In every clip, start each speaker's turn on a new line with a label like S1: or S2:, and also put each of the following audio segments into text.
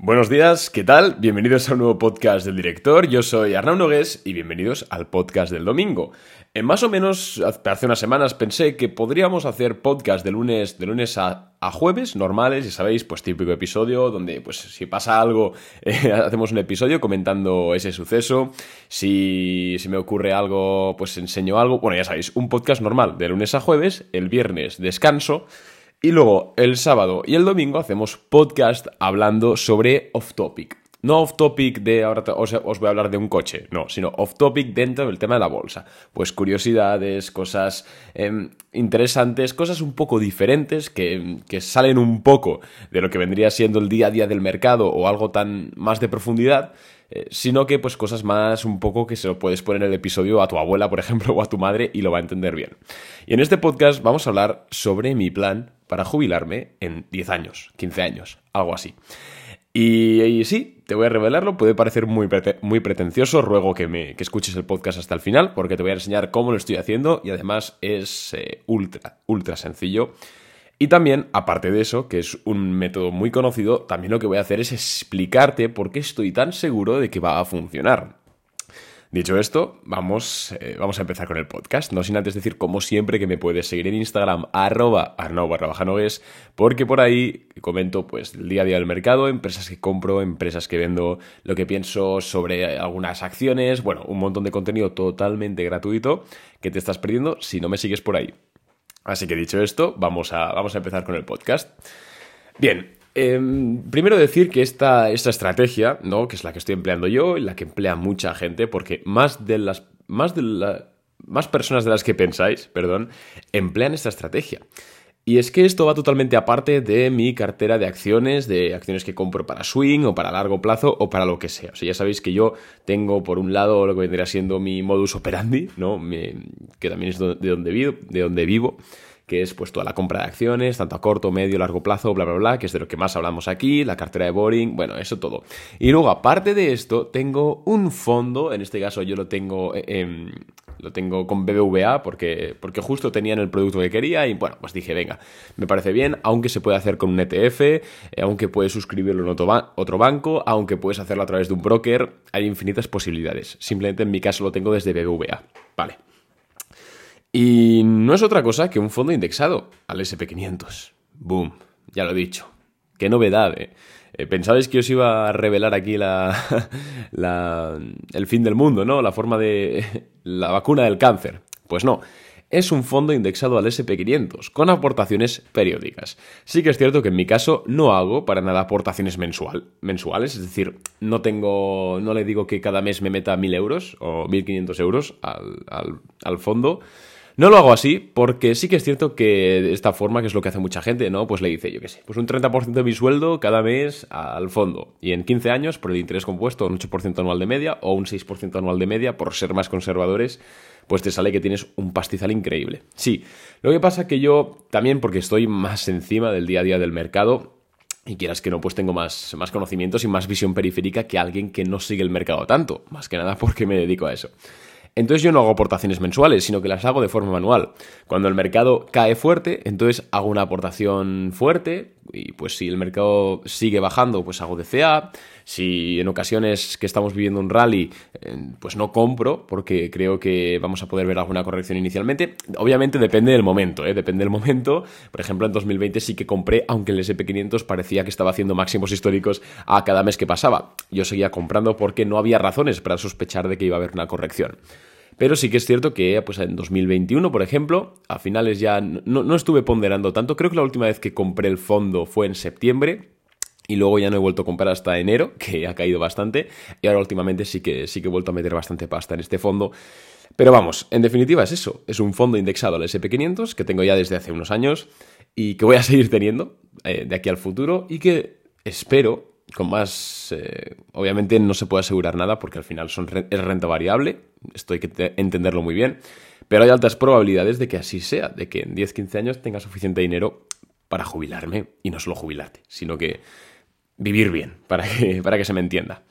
S1: Buenos días, ¿qué tal? Bienvenidos a un nuevo podcast del director. Yo soy Arnau Nogués y bienvenidos al podcast del domingo. En más o menos hace unas semanas pensé que podríamos hacer podcast de lunes, de lunes a, jueves, normales, y sabéis, pues típico episodio donde pues si pasa algo eh, hacemos un episodio comentando ese suceso. Si, si me ocurre algo, pues enseño algo. Bueno, ya sabéis, un podcast normal de lunes a jueves, el viernes descanso. Y luego el sábado y el domingo hacemos podcast hablando sobre off topic. No off topic de ahora os, voy a hablar de un coche, no, sino off topic dentro del tema de la bolsa. Pues curiosidades, cosas em, interesantes, cosas un poco diferentes que, que, salen un poco de lo que vendría siendo el día a día del mercado o algo tan más de profundidad eh, sino que pues cosas más un poco que se lo puedes poner en el episodio a tu abuela, por ejemplo, o a tu madre y lo va a entender bien. Y en este podcast vamos a hablar sobre mi plan para jubilarme en 10 años, 15 años, algo así. Y, sí, te voy a revelarlo, puede parecer muy, muy pretencioso, ruego que, me, que escuches el podcast hasta el final porque te voy a enseñar cómo lo estoy haciendo y además es eh, ultra, ultra sencillo. Y también, aparte de eso, que es un método muy conocido, también lo que voy a hacer es explicarte por qué estoy tan seguro de que va a funcionar. Dicho esto, vamos, eh, vamos a empezar con el podcast. No sin antes decir, como siempre, que me puedes seguir en Instagram, arroba arnau porque por ahí comento pues el día a día del mercado, empresas que compro, empresas que vendo, lo que pienso sobre algunas acciones, bueno, un montón de contenido totalmente gratuito que te estás perdiendo si no me sigues por ahí. Así que dicho esto, vamos a, vamos a empezar con el podcast. Bien, em, primero decir que esta, esta estrategia, ¿no? que es la que estoy empleando yo y la que emplea mucha gente, porque más de las, más de la, más personas de las que pensáis, perdón, emplean esta estrategia. Y es que esto va totalmente aparte de mi cartera de acciones, de acciones que compro para swing o para largo plazo o para lo que sea. O sea, ya sabéis que yo tengo por un lado lo que vendría siendo mi modus operandi, ¿no? que también es de donde vivo, de donde vivo que es pues toda la compra de acciones, tanto a corto, medio, largo plazo, bla, bla, bla, que es de lo que más hablamos aquí, la cartera de boring, bueno, eso todo. Y luego, aparte de esto, tengo un fondo, en este caso yo lo tengo, eh, lo tengo con BBVA porque, porque justo tenían el producto que quería y bueno, pues dije, venga, me parece bien, aunque se puede hacer con un ETF, eh, aunque puedes suscribirlo en otro, otro banco, aunque puedes hacerlo a través de un broker, hay infinitas posibilidades. Simplemente en mi caso lo tengo desde BBVA. Vale. Y no es otra cosa que un fondo indexado al SP500. Boom, ya lo he dicho. Qué novedad, ¿eh? eh Pensabais que os iba a revelar aquí la, el fin del mundo, ¿no? La forma de la vacuna del cáncer. Pues no, es un fondo indexado al SP500, con aportaciones periódicas. Sí que es cierto que en mi caso no hago para nada aportaciones mensual, mensuales, es decir, no tengo, no le digo que cada mes me meta 1.000 euros o 1.500 euros al, al fondo, no lo hago así porque sí que es cierto que de esta forma, que es lo que hace mucha gente, ¿no? Pues le dice, yo qué sé, pues un 30% de mi sueldo cada mes al fondo. Y en 15 años, por el interés compuesto, un 8% anual de media o un 6% anual de media, por ser más conservadores, pues te sale que tienes un pastizal increíble. Sí, lo que pasa que yo también, porque estoy más encima del día a día del mercado, y quieras que no, pues tengo más, más conocimientos y más visión periférica que alguien que no sigue el mercado tanto, más que nada porque me dedico a eso. Entonces yo no hago aportaciones mensuales, sino que las hago de forma manual. Cuando el mercado cae fuerte, entonces hago una aportación fuerte y pues si el mercado sigue bajando, pues hago DCA. Si en ocasiones que estamos viviendo un rally, eh, pues no compro porque creo que vamos a poder ver alguna corrección inicialmente. Obviamente depende del momento, ¿eh? depende del momento. Por ejemplo, en 2020 sí que compré, aunque el SP500 parecía que estaba haciendo máximos históricos a cada mes que pasaba. Yo seguía comprando porque no había razones para sospechar de que iba a haber una corrección. Pero sí que es cierto que pues, en 2021, por ejemplo, a finales ya no, estuve ponderando tanto. Creo que la última vez que compré el fondo fue en septiembre. Y luego ya no he vuelto a comprar hasta enero, que ha caído bastante. Y ahora últimamente sí que, sí que he vuelto a meter bastante pasta en este fondo. Pero vamos, en definitiva es eso. Es un fondo indexado al SP500 que tengo ya desde hace unos años y que voy a seguir teniendo eh, de aquí al futuro y que espero con más... Eh, obviamente no se puede asegurar nada porque al final son, es renta variable, esto hay que entenderlo muy bien, pero hay altas probabilidades de que así sea, de que en 10-15 años tenga suficiente dinero para jubilarme y no solo jubilarte, sino que vivir bien, para que, para que se me entienda.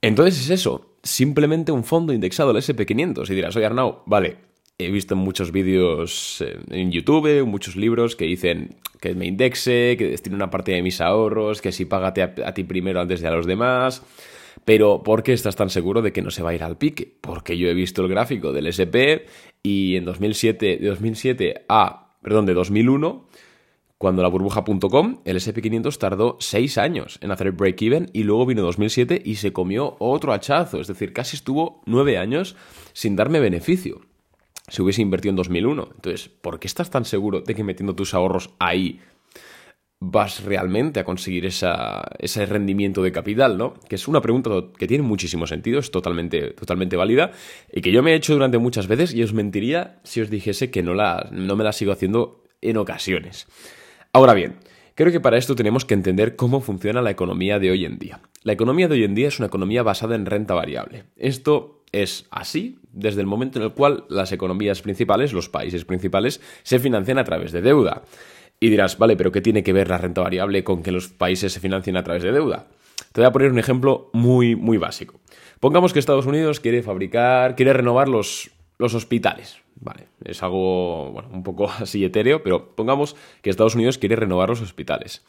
S1: Entonces es eso, simplemente un fondo indexado al SP500 y dirás, oye Arnau, vale, he visto muchos vídeos en YouTube, muchos libros que dicen que me indexe, que destine una parte de mis ahorros, que si págate a, ti primero antes de a los demás. Pero ¿por qué estás tan seguro de que no se va a ir al pique? Porque yo he visto el gráfico del SP y en 2007, de 2007 a, perdón, de 2001 cuando la burbuja.com, el SP500 tardó 6 años en hacer el break-even y luego vino 2007 y se comió otro hachazo. Es decir, casi estuvo 9 años sin darme beneficio. Si hubiese invertido en 2001. Entonces, ¿por qué estás tan seguro de que metiendo tus ahorros ahí vas realmente a conseguir ese rendimiento de capital, ¿no? Que es una pregunta que tiene muchísimo sentido, es totalmente, totalmente válida y que yo me he hecho durante muchas veces y os mentiría si os dijese que no, la, no me la sigo haciendo en ocasiones. Ahora bien, creo que para esto tenemos que entender cómo funciona la economía de hoy en día. La economía de hoy en día es una economía basada en renta variable. Esto es así desde el momento en el cual las economías principales, los países principales, se financian a través de deuda. Y dirás, vale, pero ¿qué tiene que ver la renta variable con que los países se financien a través de deuda? Te voy a poner un ejemplo muy, muy básico. Pongamos que Estados Unidos quiere fabricar, quiere renovar los, los hospitales. Vale, es algo bueno, un poco así etéreo, pero pongamos que Estados Unidos quiere renovar los hospitales.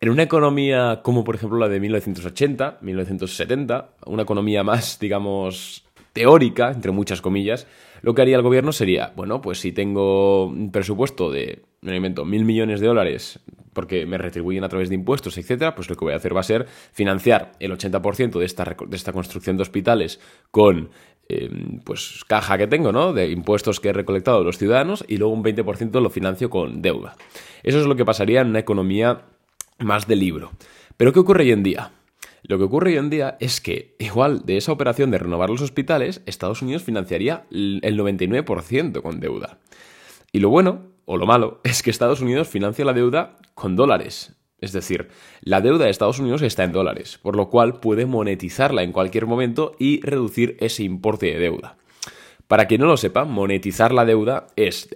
S1: En una economía como por ejemplo la de 1980, 1970, una economía más, digamos, teórica, entre muchas comillas, lo que haría el gobierno sería, bueno, pues si tengo un presupuesto de, me invento, mil millones de dólares porque me retribuyen a través de impuestos, etcétera, pues lo que voy a hacer va a ser financiar el 80% de esta, de esta construcción de hospitales con Em, pues caja que tengo, ¿no? De impuestos que he recolectado de los ciudadanos y luego un 20% lo financio con deuda. Eso es lo que pasaría en una economía más de libro. Pero ¿qué ocurre hoy en día? Lo que ocurre hoy en día es que, igual de esa operación de renovar los hospitales, Estados Unidos financiaría el 99% con deuda. Y lo bueno, o lo malo, es que Estados Unidos financia la deuda con dólares. Es decir, la deuda de Estados Unidos está en dólares, por lo cual puede monetizarla en cualquier momento y reducir ese importe de deuda. Para quien no lo sepa, monetizar la deuda es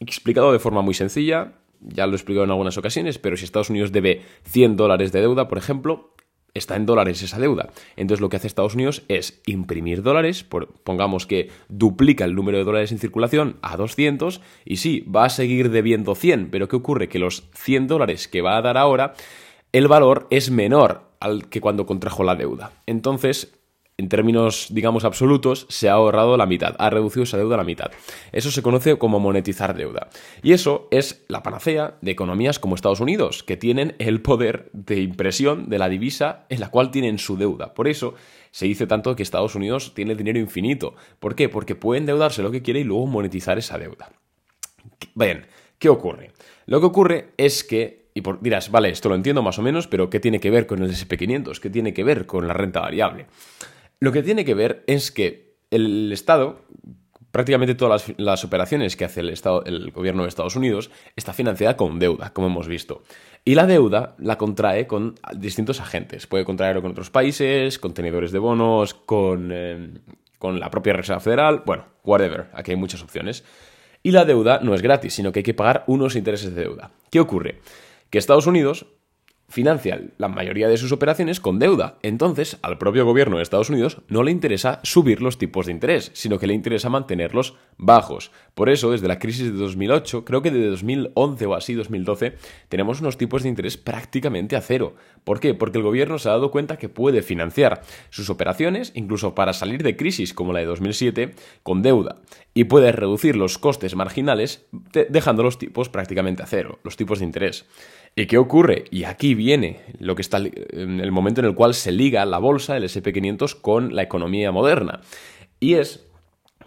S1: explicado de forma muy sencilla, ya lo he explicado en algunas ocasiones, pero si Estados Unidos debe 100 dólares de deuda, por ejemplo, está en dólares esa deuda. Entonces lo que hace Estados Unidos es imprimir dólares, pongamos que duplica el número de dólares en circulación a 200 y sí, va a seguir debiendo 100, pero ¿qué ocurre? Que los 100 dólares que va a dar ahora, el valor es menor al que cuando contrajo la deuda. Entonces, en términos, digamos, absolutos, se ha ahorrado la mitad, ha reducido esa deuda a la mitad. Eso se conoce como monetizar deuda. Y eso es la panacea de economías como Estados Unidos, que tienen el poder de impresión de la divisa en la cual tienen su deuda. Por eso se dice tanto que Estados Unidos tiene dinero infinito. ¿Por qué? Porque puede endeudarse lo que quiere y luego monetizar esa deuda. Bien, ¿qué ocurre? Lo que ocurre es que y dirás, vale, esto lo entiendo más o menos, pero ¿qué tiene que ver con el SP500? ¿Qué tiene que ver con la renta variable? Lo que tiene que ver es que el Estado, prácticamente todas las, operaciones que hace el, Estado, el gobierno de Estados Unidos, está financiada con deuda, como hemos visto. Y la deuda la contrae con distintos agentes. Puede contraerlo con otros países, con tenedores de bonos, con, eh, con la propia Reserva Federal, bueno, whatever, aquí hay muchas opciones. Y la deuda no es gratis, sino que hay que pagar unos intereses de deuda. ¿Qué ocurre? Que Estados Unidos financia la mayoría de sus operaciones con deuda. Entonces, al propio gobierno de Estados Unidos no le interesa subir los tipos de interés, sino que le interesa mantenerlos bajos. Por eso, desde la crisis de 2008, creo que desde 2011 o así, 2012, tenemos unos tipos de interés prácticamente a cero. ¿Por qué? Porque el gobierno se ha dado cuenta que puede financiar sus operaciones, incluso para salir de crisis como la de 2007, con deuda. Y puede reducir los costes marginales dejando los tipos prácticamente a cero, los tipos de interés. ¿Y qué ocurre? Y aquí viene lo que está el momento en el cual se liga la bolsa, el SP500, con la economía moderna. Y es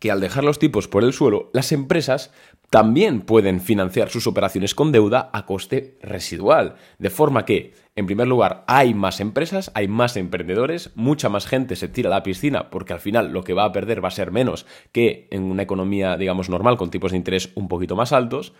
S1: que al dejar los tipos por el suelo, las empresas también pueden financiar sus operaciones con deuda a coste residual. De forma que, en primer lugar, hay más empresas, hay más emprendedores, mucha más gente se tira a la piscina porque al final lo que va a perder va a ser menos que en una economía, digamos, normal con tipos de interés un poquito más altos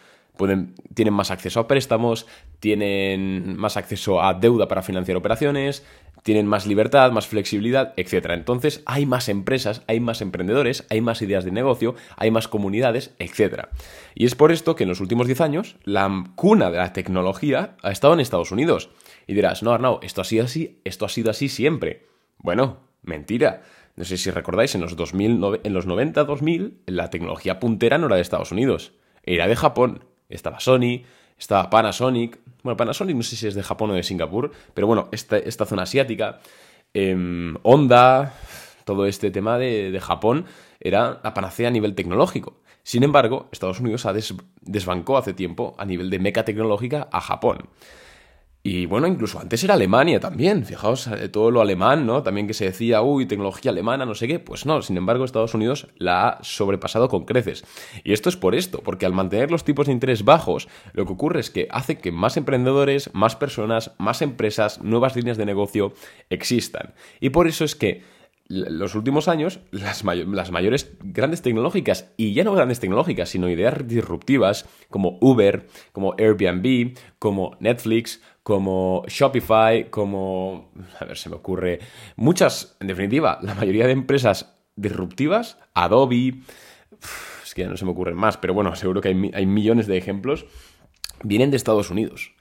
S1: tienen más acceso a préstamos, tienen más acceso a deuda para financiar operaciones, tienen más libertad, más flexibilidad, etc. Entonces hay más empresas, hay más emprendedores, hay más ideas de negocio, hay más comunidades, etc. Y es por esto que en los últimos 10 años la cuna de la tecnología ha estado en Estados Unidos. Y dirás, no, Arnau, esto ha sido así, esto ha sido así siempre. Bueno, mentira. No sé si recordáis, en los, 2000, en los 90-2000 la tecnología puntera no era de Estados Unidos, era de Japón. Estaba Sony, estaba Panasonic, bueno, Panasonic no sé si es de Japón o de Singapur, pero bueno, esta, esta zona asiática, eh, Honda, todo este tema de, de, Japón era la panacea a nivel tecnológico. Sin embargo, Estados Unidos ha des, desbancó hace tiempo a nivel de meca tecnológica a Japón. Y bueno, incluso antes era Alemania también, fijaos, eh, todo lo alemán, ¿no? También que se decía, uy, tecnología alemana, no sé qué, pues no, sin embargo Estados Unidos la ha sobrepasado con creces. Y esto es por esto, porque al mantener los tipos de interés bajos, lo que ocurre es que hace que más emprendedores, más personas, más empresas, nuevas líneas de negocio existan. Y por eso es que los últimos años, las, las, mayores grandes tecnológicas, y ya no grandes tecnológicas, sino ideas disruptivas, como Uber, como Airbnb, como Netflix, como Shopify, como... A ver, se me ocurre... Muchas, en definitiva, la mayoría de empresas disruptivas, Adobe... Es que ya no se me ocurren más, pero bueno, seguro que hay, hay millones de ejemplos, vienen de Estados Unidos.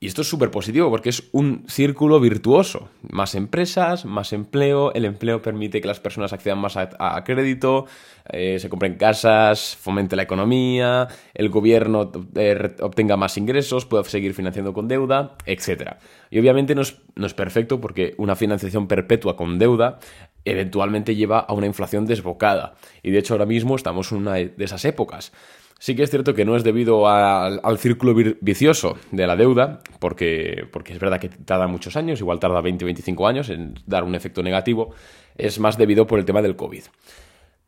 S1: Y esto es súper positivo porque es un círculo virtuoso. Más empresas, más empleo, el empleo permite que las personas accedan más a, crédito, eh, se compren casas, fomente la economía, el gobierno eh, obtenga más ingresos, pueda seguir financiando con deuda, etc. Y obviamente no es, no es perfecto porque una financiación perpetua con deuda eventualmente lleva a una inflación desbocada. Y de hecho ahora mismo estamos en una de esas épocas. Sí que es cierto que no es debido al, círculo vicioso de la deuda, porque, porque es verdad que tarda muchos años, igual tarda 20-25 años en dar un efecto negativo, es más debido por el tema del COVID.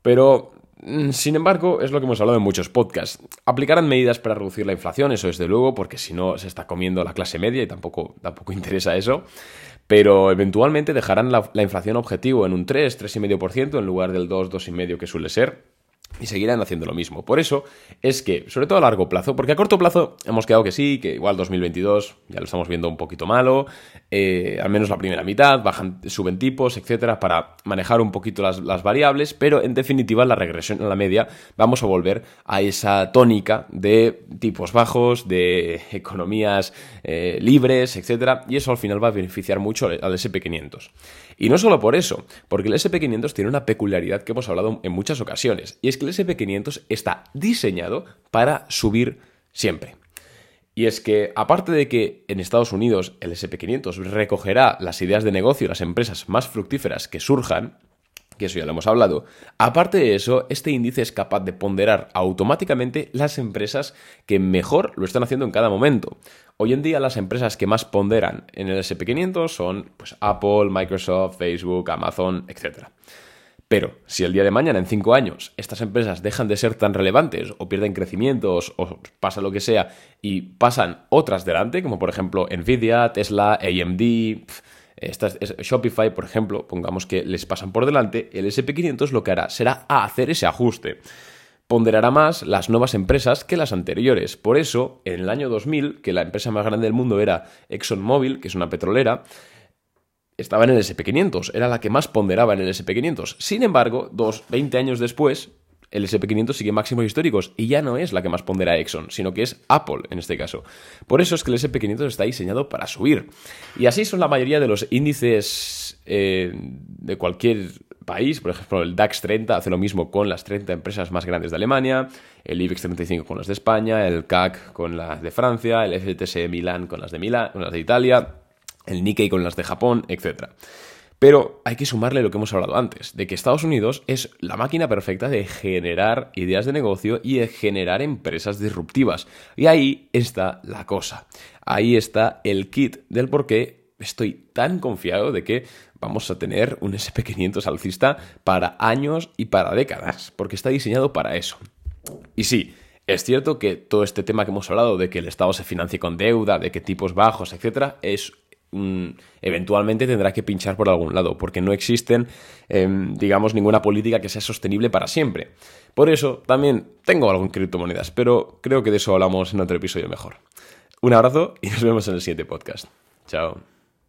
S1: Pero, mm, sin embargo, es lo que hemos hablado en muchos podcasts. Aplicarán medidas para reducir la inflación, eso desde luego, porque si no se está comiendo la clase media y tampoco, tampoco interesa eso. Pero eventualmente dejarán la, la inflación objetivo en un 3, 3,5% en lugar del 2, 2,5% que suele ser y seguirán haciendo lo mismo. Por eso es que, sobre todo a largo plazo, porque a corto plazo hemos quedado que sí, que igual 2022 ya lo estamos viendo un poquito malo, eh, al menos la primera mitad, bajan, suben tipos, etcétera, para manejar un poquito las, variables, pero en definitiva la regresión a la media vamos a volver a esa tónica de tipos bajos, de economías eh, libres, etcétera, y eso al final va a beneficiar mucho al SP500. Y no solo por eso, porque el SP500 tiene una peculiaridad que hemos hablado en muchas ocasiones, y es que el SP500 está diseñado para subir siempre. Y es que, aparte de que en Estados Unidos el SP500 recogerá las ideas de negocio y las empresas más fructíferas que surjan, que eso ya lo hemos hablado. Aparte de eso, este índice es capaz de ponderar automáticamente las empresas que mejor lo están haciendo en cada momento. Hoy en día las empresas que más ponderan en el SP500 son pues, Apple, Microsoft, Facebook, Amazon, etc. Pero si el día de mañana, en cinco años, estas empresas dejan de ser tan relevantes o pierden crecimientos o pasa lo que sea y pasan otras delante, como por ejemplo Nvidia, Tesla, AMD, Shopify, por ejemplo, pongamos que les pasan por delante, el SP500 lo que hará será hacer ese ajuste. Ponderará más las nuevas empresas que las anteriores. Por eso, en el año 2000, que la empresa más grande del mundo era ExxonMobil, que es una petrolera, estaba en el SP500, era la que más ponderaba en el SP500. Sin embargo, dos, 20 años después, el SP500 sigue máximos históricos y ya no es la que más pondera Exxon, sino que es Apple en este caso. Por eso es que el SP500 está diseñado para subir. Y así son la mayoría de los índices eh, de cualquier país. Por ejemplo, el DAX 30 hace lo mismo con las 30 empresas más grandes de Alemania, el IBEX 35 con las de España, el CAC con las de Francia, el FTSE Milán con las de, Milán, con las de Italia, el Nikkei con las de Japón, etc. Pero hay que sumarle lo que hemos hablado antes, de que Estados Unidos es la máquina perfecta de generar ideas de negocio y de generar empresas disruptivas. Y ahí está la cosa. Ahí está el kit del por qué estoy tan confiado de que vamos a tener un SP500 alcista para años y para décadas, porque está diseñado para eso. Y sí, es cierto que todo este tema que hemos hablado de que el Estado se financie con deuda, de que tipos bajos, etcétera, es eventualmente tendrá que pinchar por algún lado, porque no existen, em, digamos, ninguna política que sea sostenible para siempre. Por eso también tengo algo en criptomonedas, pero creo que de eso hablamos en otro episodio mejor. Un abrazo y nos vemos en el siguiente podcast. Chao.